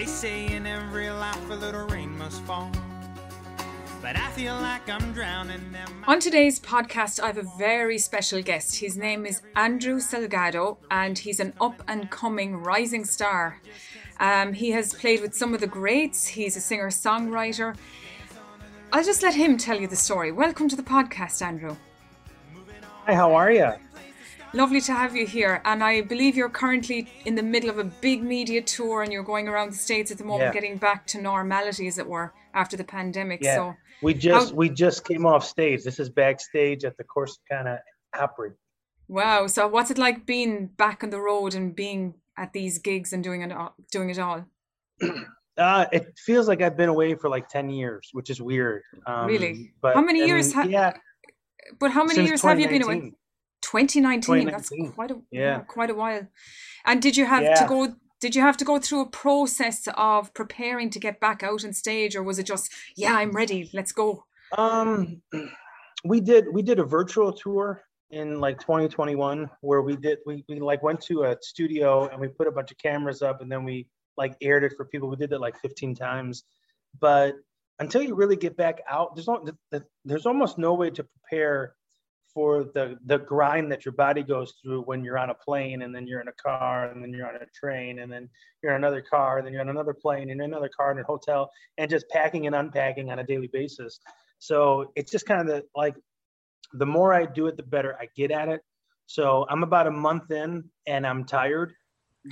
They say in every life a little rain must fall. But I feel like I'm drowning. and my- On today's podcast, I have a very special guest. His name is Andrew Salgado, and he's an up and coming rising star. Um, he has played with some of the greats, he's a singer songwriter. I'll just let him tell you the story. Welcome to the podcast, Andrew. Hi, how are you? Lovely to have you here. And I believe you're currently in the middle of a big media tour and you're going around the States at the moment, Yeah. getting back to normality, as it were, after the pandemic. Yeah. So, We just How- we just came off stage. This is backstage at the Corsicana Opry. wow. So, what's it like being back on the road and being at these gigs and doing it all? Doing it all? Uh, it feels like I've been away for like ten years, which is weird. Um, Really? But How many I years mean, ha- yeah, But how many years have you been away? 2019. 2019. That's quite a Yeah. quite a while. And did you have to go? Did you have to go through a process of preparing to get back out on stage, or was it just, yeah, I'm ready, let's go? Um, we did we did a virtual tour in like 2021 where we did we we like went to a studio and we put a bunch of cameras up and then we like aired it for people. We did that like 15 times, but until you really get back out, there's no, th- th- there's almost no way to prepare for the the grind that your body goes through when you're on a plane and then you're in a car and then you're on a train and then you're in another car and then you're on another plane and another car in a hotel and just packing and unpacking on a daily basis. So it's just kind of the like the more I do it, the better I get at it. So I'm about a month in and I'm tired.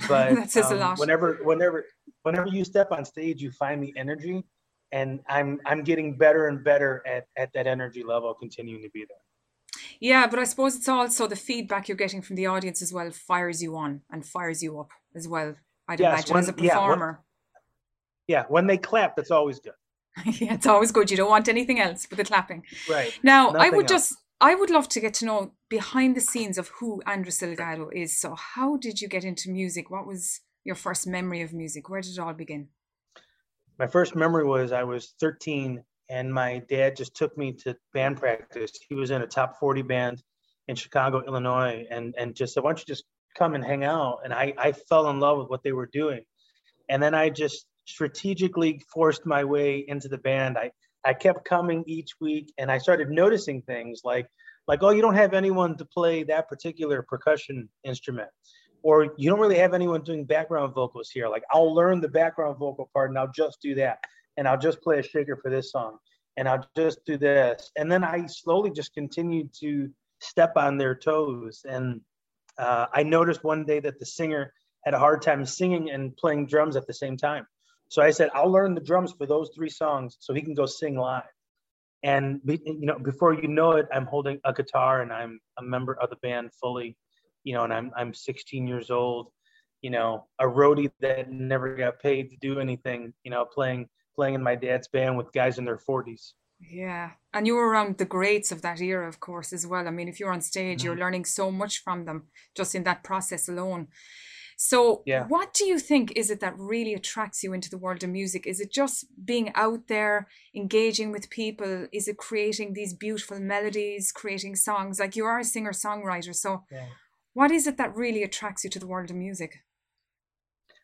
But That says a um, lot. whenever whenever whenever you step on stage, you find the energy and I'm I'm getting better and better at, at that energy level, continuing to be there. Yeah, but I suppose it's also the feedback you're getting from the audience as well fires you on and fires you up as well. I'd Yes, imagine as a when- yeah, when- performer. Yeah, when they clap, that's always good. yeah, it's always good. You don't want anything else but the clapping. Right. Now, I would else. just, I would love to get to know behind the scenes of who Andrew Salgado is. So, how did you get into music? What was your first memory of music? Where did it all begin? my first memory was I was 13 and my dad just took me to band practice. He was in a top 40 band in Chicago, Illinois, and and just said, "Why don't you just come and hang out?" And I I fell in love with what they were doing, and then I just strategically forced my way into the band. I I kept coming each week, and I started noticing things like like oh, you don't have anyone to play that particular percussion instrument or you don't really have anyone doing background vocals here. Like I'll learn the background vocal part and I'll just do that. And I'll just play a shaker for this song. And I'll just do this. And then I slowly just continued to step on their toes. And uh, I noticed one day that the singer had a hard time singing and playing drums at the same time. So I said, I'll learn the drums for those three songs so he can go sing live. And you know, before you know it, I'm holding a guitar and I'm a member of the band fully you know, and I'm I'm 16 years old, you know, a roadie that never got paid to do anything, you know, playing playing in my dad's band with guys in their 40s. Yeah. And you were around the greats of that era, of course, as well. I mean, if you're on stage, you're Mhm. learning so much from them just in that process alone. So, Yeah. what do you think is it that really attracts you into the world of music? Is it just being out there, engaging with people? Is it creating these beautiful melodies, creating songs? Like you are a singer songwriter. So, Yeah. what is it that really attracts you to the world of music?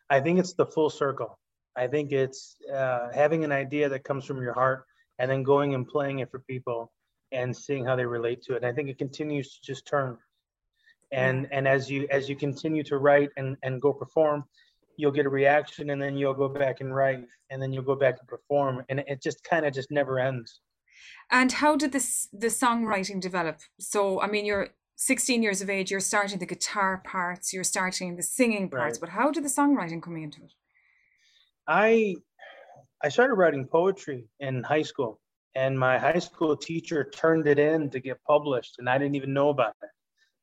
I think it's the full circle. I think it's uh, having an idea that comes from your heart and then going and playing it for people and seeing how they relate to it. And I think it continues to just turn. And and as you as you continue to write and and go perform, you'll get a reaction and then you'll go back and write and then you'll go back and perform and it just kind of just never ends. And how did this the songwriting develop? So, I mean, you're 16 years of age, you're starting the guitar parts, you're starting the singing parts, Right. but how did the songwriting come into it? I I started writing poetry in high school, and my high school teacher turned it in to get published, and I didn't even know about it.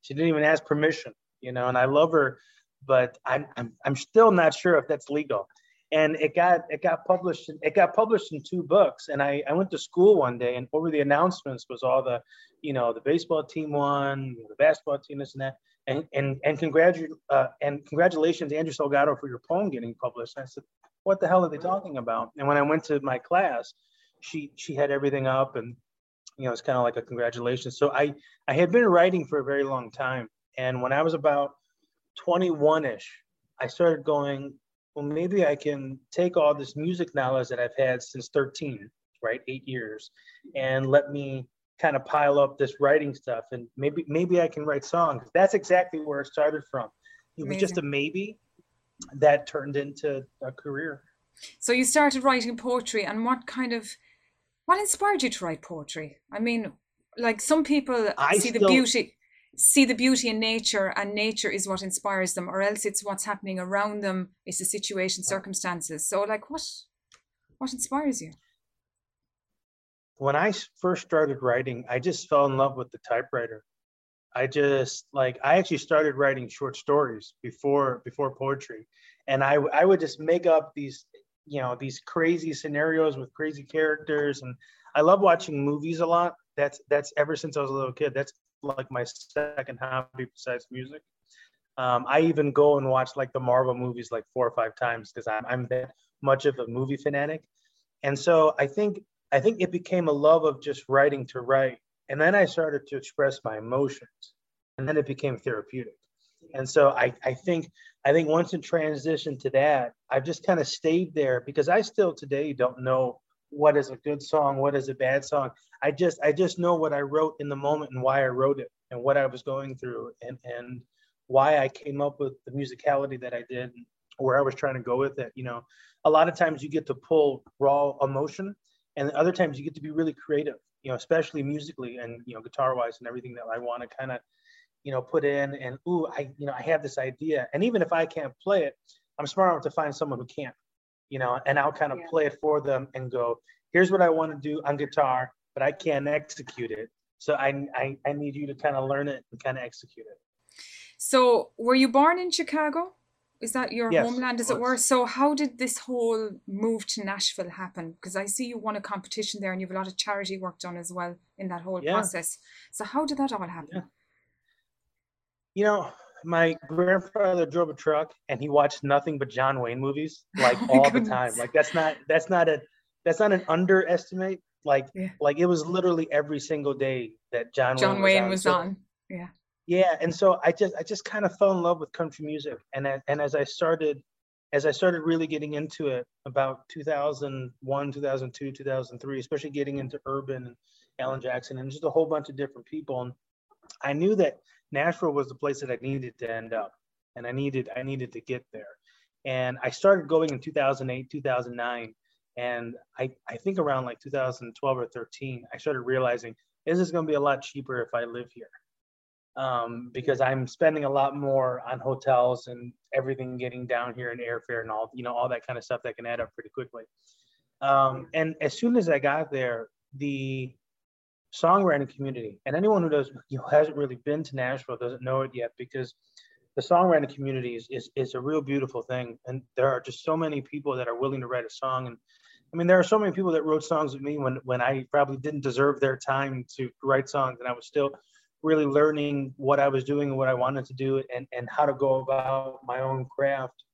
She didn't even ask permission, you know. And I love her, but I'm I'm, I'm still not sure if that's legal. And it got it got published. It got published in two books. And I I went to school one day, and over the announcements was all the, you know, the baseball team won, the basketball team, this and that. And and and congratu- uh, and congratulations, Andrew Salgado, for your poem getting published. And I said, what the hell are they talking about? And when I went to my class, she she had everything up and you know it's kind of like a congratulations. So I I had been writing for a very long time. And when I was about 21ish, I started going, well, maybe I can take all this music knowledge that I've had since 13, right, eight years, and let me kind of pile up this writing stuff, and maybe maybe I can write songs. That's exactly where it started from. It was Amazing. just a maybe that turned into a career. So you started writing poetry, and what kind of what inspired you to write poetry? I mean, like some people I see the beauty see the beauty in nature and nature is what inspires them or else it's what's happening around them it's the situation circumstances so like what what inspires you when i first started writing, I just fell in love with the typewriter. I just like I actually started writing short stories before before poetry, and I I would just make up these you know these crazy scenarios with crazy characters, and I love watching movies a lot. That's that's ever since I was a little kid. That's like my second hobby besides music. Um, I even go and watch like the Marvel movies like four or five times because I'm I'm that much of a movie fanatic, and so I think I think it became a love of just writing to write. And then I started to express my emotions. And then it became therapeutic. And so I, I think I think once in transition to that, I've just kind of stayed there because I still today don't know what is a good song, what is a bad song. I just I just know what I wrote in the moment and why I wrote it and what I was going through and and why I came up with the musicality that I did, and where I was trying to go with it. You know, a lot of times you get to pull raw emotion and other times you get to be really creative you know especially musically and you know guitar wise and everything that i want to kind of you know put in. And ooh i you know i have this idea. And even if i can't play it i'm smart enough to find someone who can you know and i'll kind of Yeah. play it for them and go here's what i want to do on guitar but i can't execute it. So i i, I need you to kind of learn it and kind of execute it. So were you born in chicago is that your Yes, homeland as it were? so how did this whole move to nashville happen? Because i see you won a competition there and you have a lot of charity work done as well in that whole Yeah. process. So how did that all happen? Yeah. you know my grandfather drove a truck and he watched nothing but john wayne movies like Oh all the time. like that's not that's not a that's not an underestimate. Like Yeah. like it was literally every single day that john, john wayne wayne was, was So- on. Yeah yeah and so i just i just kind of fell in love with country music and a- and as i started as i started really getting into it about 2001 2002 2003 especially getting into urban and alan jackson and just a whole bunch of different people and i knew that nashville was the place that i needed to end up and i needed i needed to get there. And i started going in 2008 2009 and i i think around like 2012 or 13 i started realizing this is going to be a lot cheaper if i live here um, because I'm spending a lot more on hotels and everything getting down here and airfare and all you know all that kind of stuff that can add up pretty quickly. Um, and as soon as I got there, the songwriting community and anyone who does you know hasn't really been to Nashville doesn't know it yet because the songwriting community is, is is a real beautiful thing. And there are just so many people that are willing to write a song. And I mean there are so many people that wrote songs with me when when I probably didn't deserve their time to write songs and I was still really learning what I was doing and what I wanted to do and, and how to go about my own craft.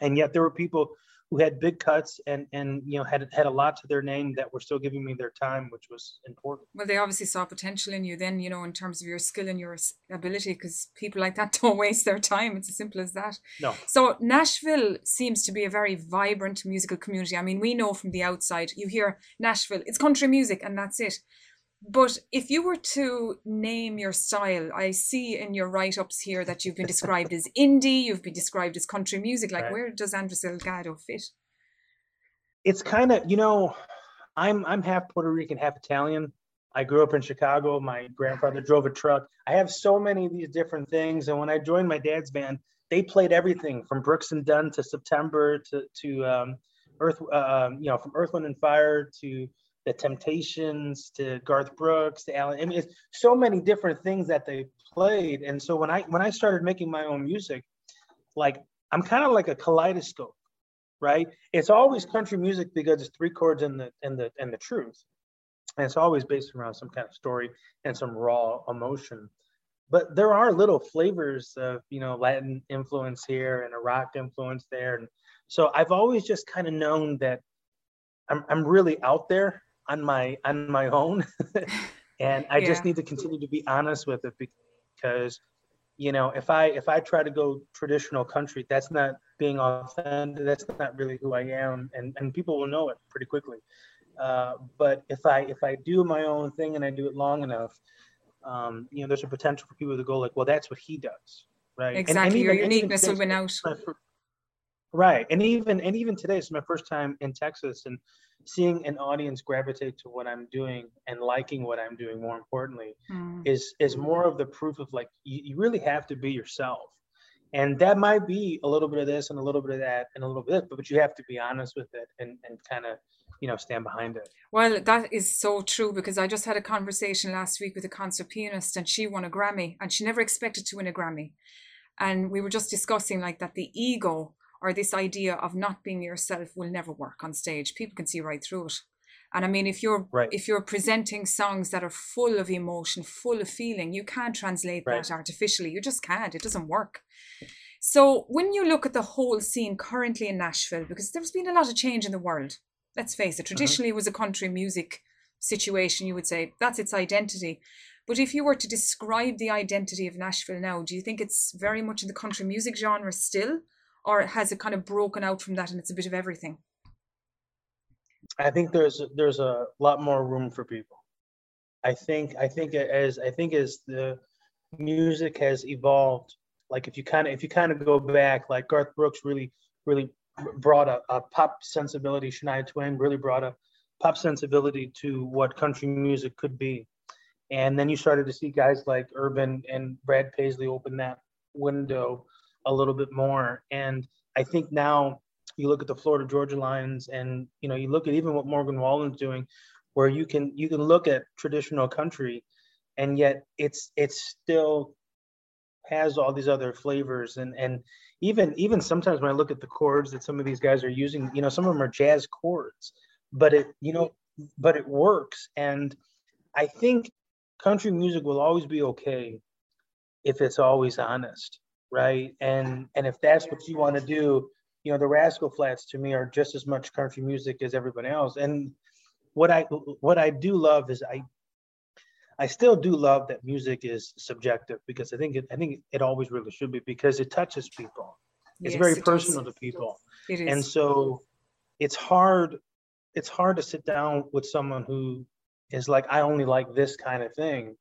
And yet there were people who had big cuts and, and you know had had a lot to their name that were still giving me their time, which was important. Well, they obviously saw potential in you then, you know, in terms of your skill and your ability, because people like that don't waste their time. It's as simple as that. No. So, Nashville seems to be a very vibrant musical community. I mean, we know from the outside, you hear Nashville, it's country music, and that's it. But if you were to name your style, I see in your write ups here that you've been described as indie, you've been described as country music. Like, Right. where does Andrew Salgado fit? It's kind of, you know, I'm I'm half Puerto Rican, half Italian. I grew up in Chicago. My grandfather drove a truck. I have so many of these different things. And when I joined my dad's band, they played everything from Brooks and Dunn to September to to um, Earth, um, you know, from Earth, Wind and Fire to the Temptations to Garth Brooks to Alan. I mean, it's so many different things that they played. And so when I when I started making my own music, like I'm kind of like a kaleidoscope, right? It's always country music because it's three chords and the and the and the truth, and it's always based around some kind of story and some raw emotion. But there are little flavors of you know Latin influence here and a rock influence there, and so I've always just kind of known that I'm I'm really out there on my on my own, and I just need to continue to be honest with it because you know, if I if I try to go traditional country, that's not being authentic. That's not really who I am, and and people will know it pretty quickly. Uh, but if I if I do my own thing and I do it long enough, um, you know, there's a potential for people to go like, well, that's what he does, right? Exactly, and, and even, your uniqueness will win out. Right, and even and even today, it's my first time in Texas, and seeing an audience gravitate to what I'm doing and liking what I'm doing. More importantly, mm. is is more of the proof of like you, you really have to be yourself, and that might be a little bit of this and a little bit of that and a little bit, but, but you have to be honest with it and and kind of you know stand behind it well that is so true because i just had a conversation last week with a concert pianist and she won a grammy and she never expected to win a grammy and we were just discussing like that the ego or this idea of not being yourself will never work on stage people can see right through it and i mean if you're right. if you're presenting songs that are full of emotion full of feeling you can't translate right. that artificially you just can't it doesn't work so when you look at the whole scene currently in nashville because there's been a lot of change in the world let's face it, uh-huh. traditionally it was a country music situation, you would say that's its identity. But if you were to describe the identity of Nashville now, do you think it's very much in the country music genre still, or has it kind of broken out from that and it's a bit of everything? I think there's there's a lot more room for people. I think I think as I think as the music has evolved, like if you kind of if you kind of go back, like Garth Brooks really really brought a, a pop sensibility. Shania Twain really brought a pop sensibility to what country music could be. And then you started to see guys like Urban and Brad Paisley open that window a little bit more. And I think now you look at the Florida Georgia Lines and you know you look at even what Morgan Wallen's doing, where you can you can look at traditional country and yet it's it's still has all these other flavors and and even even sometimes when I look at the chords that some of these guys are using, you know, some of them are jazz chords, but it you know, but it works. And I think country music will always be okay if it's always honest, right? And and if that's what you want to do, you know, the Rascal Flatts to me are just as much country music as everybody else. And what I what I do love is I I still do love that music is subjective because I think it, I think it always really should be because it touches people. It's yes, very it personal does. to people. It is. And so it's hard it's hard to sit down with someone who is like I only like this kind of thing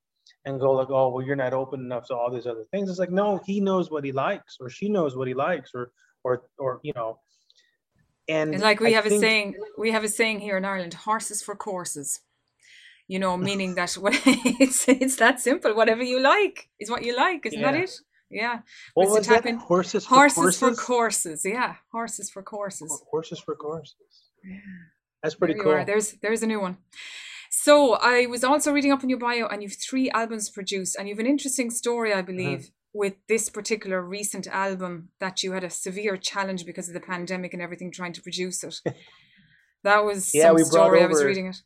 and go like oh well you're not open enough to all these other things. It's like no, he knows what he likes or she knows what he likes or or or you know and, and like we I have think, a saying we have a saying here in Ireland horses for courses you know, meaning that what it's it's that simple. Whatever you like is what you like, isn't yeah. that it? Yeah. What was that? Horses for horses courses? for courses. Yeah, horses for courses. Horses for courses. Yeah. That's pretty cool. Are. There's there's a new one. So I was also reading up on your bio, and you've three albums produced, and you've an interesting story, I uh-huh. believe, with this particular recent album that you had a severe challenge because of the pandemic and everything trying to produce it. That was yeah, some we story. Over, I was reading it.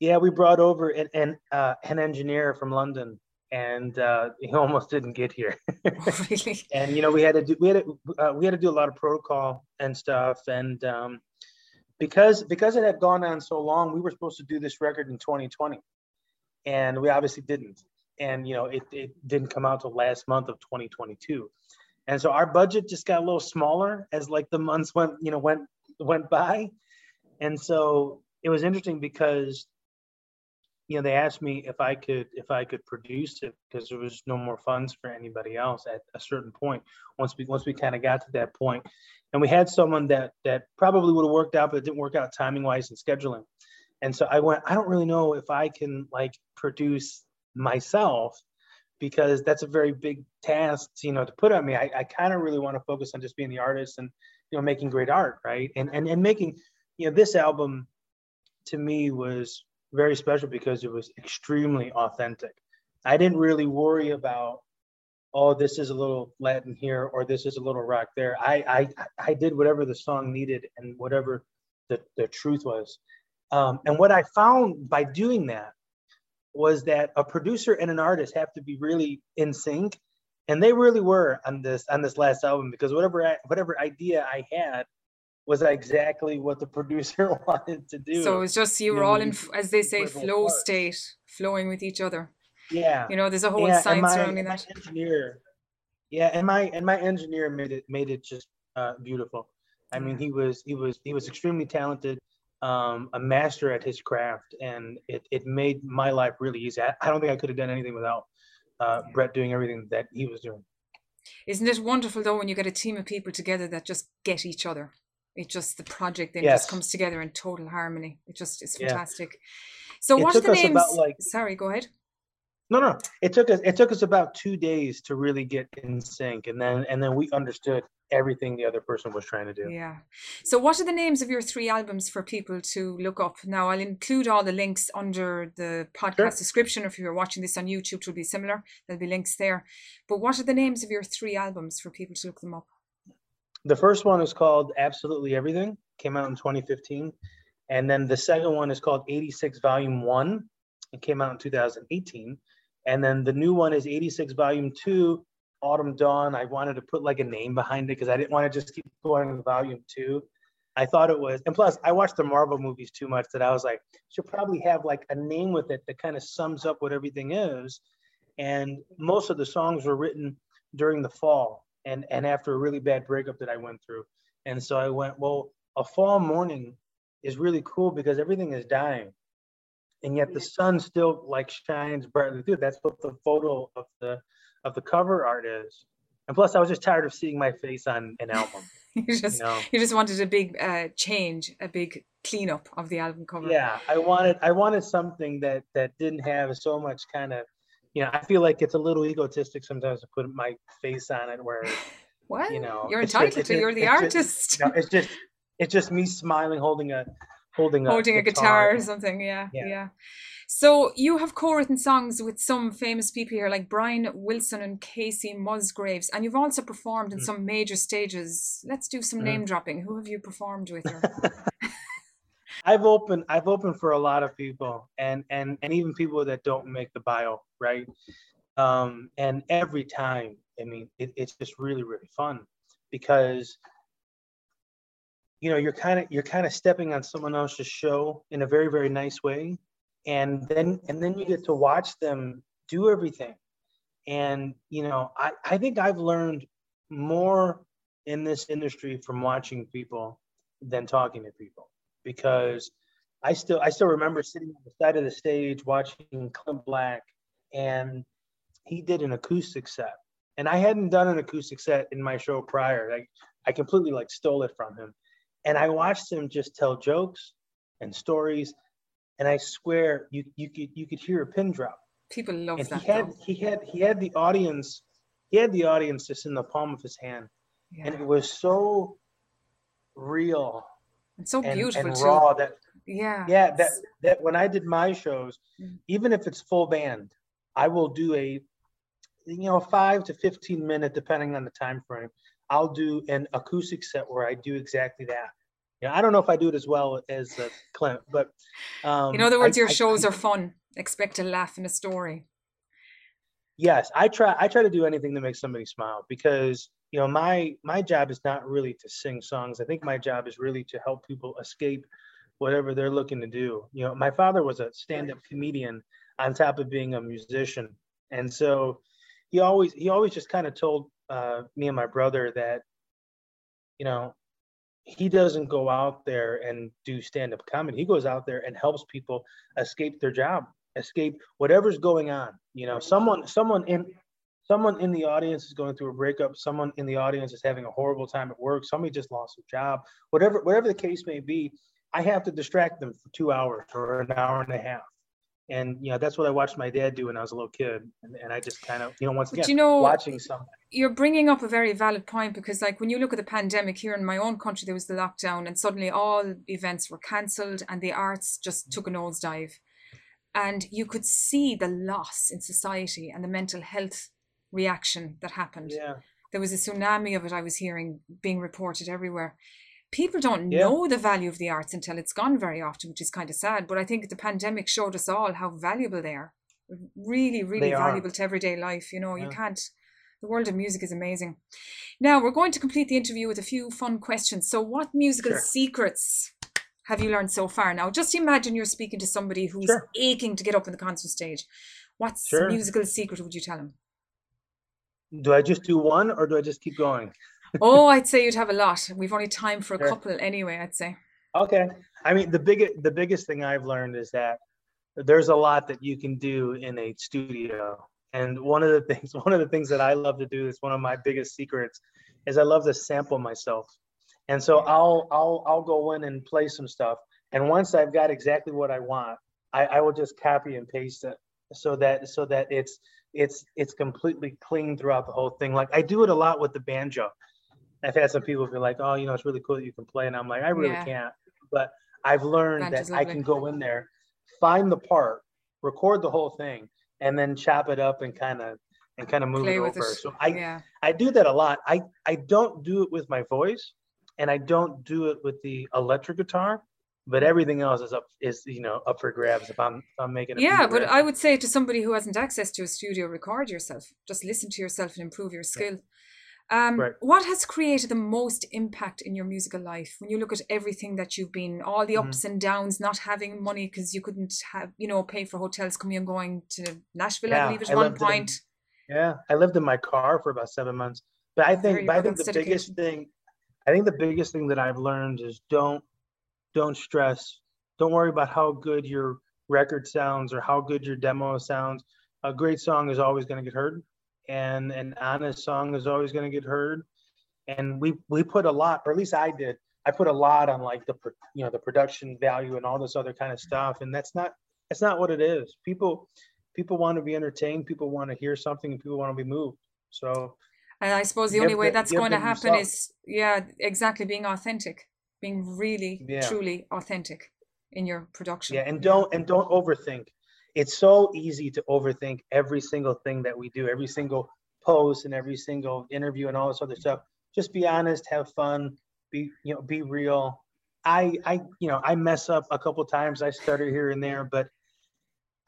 Yeah, we brought over an an, uh, an engineer from London, and uh, he almost didn't get here. Oh, really? And you know, we had to do we had to, uh, we had to do a lot of protocol and stuff, and um, because because it had gone on so long, we were supposed to do this record in 2020, and we obviously didn't. And you know, it it didn't come out till last month of 2022, and so our budget just got a little smaller as like the months went you know went went by, and so it was interesting because you know, they asked me if I could if I could produce it because there was no more funds for anybody else at a certain point. Once we once we kind of got to that point, and we had someone that that probably would have worked out, but it didn't work out timing wise and scheduling. And so I went. I don't really know if I can like produce myself because that's a very big task, you know, to put on me. I, I kind of really want to focus on just being the artist and you know making great art, right? And and and making you know this album to me was very special because it was extremely authentic. I didn't really worry about, oh, this is a little Latin here or this is a little rock there. I I, I did whatever the song needed and whatever the, the truth was. Um, and what I found by doing that was that a producer and an artist have to be really in sync, and they really were on this on this last album because whatever I, whatever idea I had was exactly what the producer wanted to do. So it's just you were all in, as they say, flow state, flowing with each other. Yeah. You know, there's a whole yeah, science my, surrounding that. Engineer, Yeah, and my and my engineer made it made it just uh, beautiful. I mean, he was he was he was extremely talented, um, a master at his craft, and it it made my life really easy. I, I don't think I could have done anything without uh, Brett doing everything that he was doing. Isn't it wonderful though when you get a team of people together that just get each other? It just the project then Yes. just comes together in total harmony. It just is Yeah. fantastic. So It what are the names? about, like- Sorry, go ahead. No, no, it took us it took us about two days to really get in sync, and then and then we understood everything the other person was trying to do. Yeah. So what are the names of your three albums for people to look up? Now I'll include all the links under the podcast Sure. description. If you're watching this on YouTube, it will be similar. There'll be links there. But what are the names of your three albums for people to look them up? The first one is called Absolutely Everything, came out in 2015. And then the second one is called 86 Volume 1. It came out in 2018. And then the new one is 86 Volume 2, Autumn Dawn. I wanted to put like a name behind it because I didn't want to just keep going to Volume 2. I thought it was, and plus I watched the Marvel movies too much that I was like, should probably have like a name with it that kind of sums up what everything is. And most of the songs were written during the fall and and after a really bad breakup that I went through. And so I went, well, a fall morning is really cool because everything is dying. And yet the sun still like shines brightly through. That's what the photo of the of the cover art is. And plus I was just tired of seeing my face on an album. you You just know. you just wanted a big uh, change, a big cleanup of the album cover. Yeah, I wanted I wanted something that that didn't have so much kind of you know, I feel like it's a little egotistic sometimes to put my face on it where what you know, you're it's just- entitled to. You're the it's just- artist. you know, it's just it's just me smiling holding a holding a holding a guitar or something. Yeah, yeah, Yeah. So you have co-written songs with some famous people here, like Brian Wilson and Kacey Musgraves, and you've also performed in Mm. some major stages. Let's do some Mm. name dropping. Who have you performed with? I've opened I've opened for a lot of people and and and even people that don't make the bio, right? Um, and every time, I mean, it, it's just really really fun because you know you're kind of you're kind of stepping on someone else's show in a very very nice way, and then and then you get to watch them do everything, and you know I I think I've learned more in this industry from watching people than talking to people because I still I still remember sitting on the side of the stage watching Clint Black and he did an acoustic set. And I hadn't done an acoustic set in my show prior. Like I completely like stole it from him. And I watched him just tell jokes and stories and I swear you you could you could hear a pin drop. People love and that. he had though. he had he had the audience he had the audience just in the palm of his hand. And it was so real And so and, beautiful and too. raw that Yeah. yeah that that when i did my shows Mm. even if it's full band i will do a you know 5 to 15 minute depending on the time frame i'll do an acoustic set where i do exactly that yeah i don't know if i do it as well as uh, clint but um In other words, I- your I- shows I- are fun. Expect a laugh and a story. yes i try i try to do anything to make somebody smile because you know my my job is not really to sing songs. I think my job is really to help people escape whatever they're looking to do. You know my father was a stand-up comedian on top of being a musician. And so he always he always just kind of told uh, me and my brother that you know he doesn't go out there and do stand-up comedy. He goes out there and helps people escape their job escape whatever's going on. You know someone someone in someone in the audience is going through a breakup. Someone in the audience is having a horrible time at work. Somebody just lost their job. Whatever whatever the case may be i have to distract them for two hours or an hour and a half. And you know that's what i watched my dad do when i was a little kid. And, and i just kind of you know once But again you know, watching something you're bringing up a very valid point because like when you look at the pandemic here in my own country there was the lockdown and suddenly all events were cancelled and the arts just took a nosedive. And you could see the loss in society and the mental health reaction that happened yeah there was a tsunami of it i was hearing being reported everywhere people don't Yeah. know the value of the arts until it's gone very often which is kind of sad but i think the pandemic showed us all how valuable they are really really They are. valuable to everyday life you know you can't the world of music is amazing now we're going to complete the interview with a few fun questions so what musical Sure. secrets have you learned so far now just imagine you're speaking to somebody who's Sure. aching to get up on the concert stage what's Sure. musical secret would you tell them Do I just do one or do I just keep going? oh, I'd say you'd have a lot. We've only time for a Sure. couple anyway, I'd say. Okay. I mean, the biggest the biggest thing I've learned is that there's a lot that you can do in a studio. And one of the things one of the things that I love to do is one of my biggest secrets is I love to sample myself. And so I'll I'll I'll go in and play some stuff. And once I've got exactly what I want, I, I will just copy and paste it so that so that it's it's it's completely clean throughout the whole thing. Like I do it a lot with the banjo. I've had some people be like, "Oh, you know, it's really cool that you can play," and I'm like, "I really Yeah. can't." But I've learned that I can go in there, find the part, record the whole thing, and then chop it up and kind of and kind of move Play it over. it. So I yeah. I do that a lot. I I don't do it with my voice, and I don't do it with the electric guitar. But everything else is up is you know up for grabs if I'm if I'm making Yeah, but I would say to somebody who hasn't access to a studio, record yourself. Just listen to yourself and improve your skill. Um, Right. What has created the most impact in your musical life when you look at everything that you've been, all the Mhm. ups and downs, not having money because you couldn't have, you know, pay for hotels coming and going to Nashville, yeah, I Yeah, believe, at I one lived in- point. Yeah, I lived in my car for about seven months. But I think, but I think the biggest thing, I think the biggest thing that I've learned is don't, don't stress. Don't worry about how good your record sounds or how good your demo sounds. A great song is always going to get heard, and an honest song is always going to get heard. And we we put a lot, or at least I did. I put a lot on like the you know the production value and all this other kind of stuff, and that's not that's not what it is. People people want to be entertained. People want to hear something, and people want to be moved. So And I suppose the only way that's going to happen is, yeah, exactly, being authentic, being really, Yeah. truly authentic in your production. yeah, and don't and don't overthink. It's so easy to overthink every single thing that we do, every single post and every single interview and all this other stuff. Just be honest, have fun, be you know, be real. I I you know I mess up a couple times. I stutter here and there, but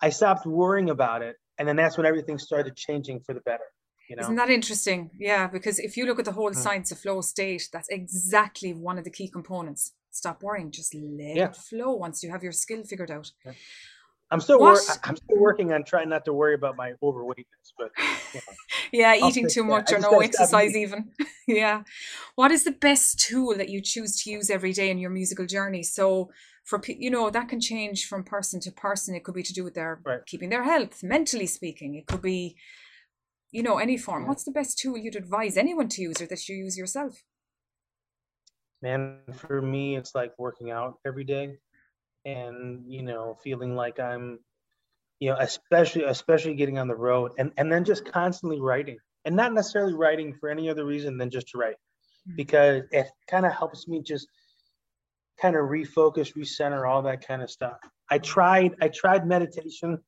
I stopped worrying about it, and then that's when everything started changing for the better. You know. Isn't that interesting? Yeah, because if you look at the whole Mm. science of flow state, that's exactly one of the key components. Stop worrying, just let Yeah. it flow once you have your skill figured out. I'm still wor- I'm still working on trying not to worry about my overweightness, but you know, Yeah, I'll eating too much or no exercise, even. yeah. What is the best tool that you choose to use every day in your musical journey? So, for you know, that can change from person to person. It could be to do with their Right. keeping their health, mentally speaking. It could be, you know, any form. What's the best tool you'd advise anyone to use or that you use yourself? man for me it's like working out every day and you know feeling like i'm you know especially especially getting on the road and and then just constantly writing and not necessarily writing for any other reason than just to write Mhm. because it kind of helps me just kind of refocus recenter all that kind of stuff i tried i tried meditation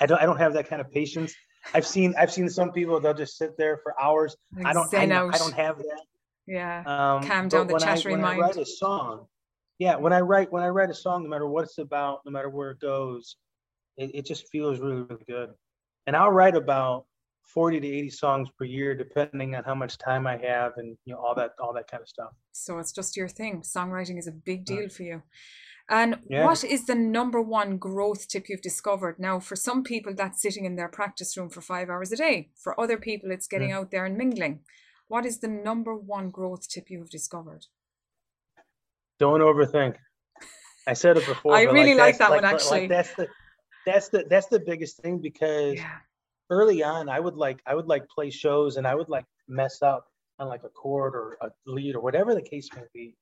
i don't i don't have that kind of patience i've seen i've seen some people they'll just sit there for hours Like i don't I, don't- I don't have that Yeah. um, Calm down the chattering when I mind. write a song, yeah, when I write when I write a song, no matter what it's about, no matter where it goes, it, it just feels really really good. And I'll write about forty to eighty songs per year, depending on how much time I have and you know all that all that kind of stuff. So it's just your thing. Songwriting is a big Yeah. deal for you. And Yeah. what is the number one growth tip you've discovered? Now, for some people, that's sitting in their practice room for five hours a day. For other people, it's getting Mm. out there and mingling. What is the number one growth tip you have discovered? Don't overthink. I said it before. I really like that's- that one, like, actually. that's the that's the that's the biggest thing because Yeah. early on i would like i would like play shows and i would like mess up on like a chord or a lead or whatever the case may be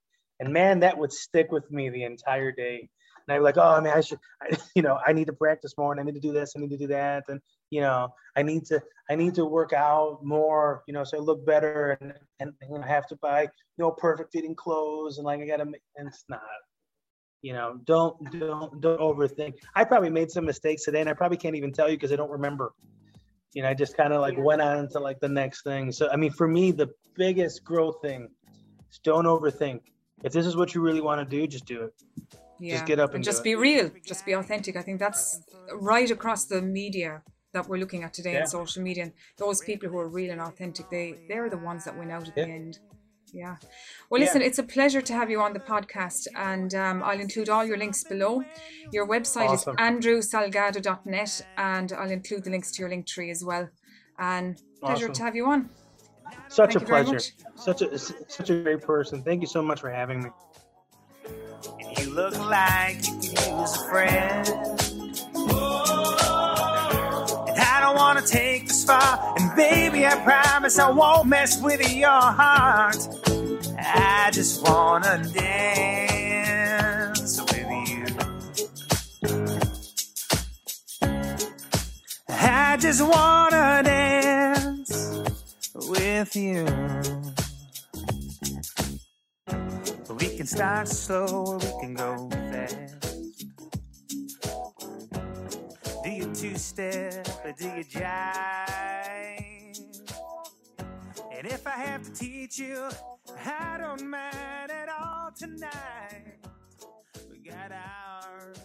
and man that would stick with me the entire day. And i'd be like oh man i should I, you know i need to practice more and i need to do this i need to do that and you know i need to i need to work out more you know so i look better and and, and i have to buy you know perfect fitting clothes and like i gotta make and it's not you know don't don't don't overthink. I probably made some mistakes today and i probably can't even tell you because i don't remember. You know i just kind of like went on to like the next thing. So i mean for me the biggest growth thing is don't overthink if this is what you really want to do just do it Yeah. Just get up and do just it. be real. Just be authentic. I think that's right across the media that we're looking at today Yeah. in social media. And those people who are real and authentic, they they're the ones that win out at Yeah. the end. Yeah. Well, Yeah. listen, it's a pleasure to have you on the podcast, and um, I'll include all your links below. Your website Awesome. is andrewsalgado.net, and I'll include the links to your link tree as well. And pleasure Awesome. to have you on. Such Thank a pleasure. Such a such a great person. Thank you so much for having me. And you look like you could use a friend. And I don't want to take this far. And baby, I promise I won't mess with your heart. I just want to dance with you. I just want to dance with you. We can start slow we can go fast. Do you two step or do you jive? And if I have to teach you, I don't mind at all tonight. We got ours.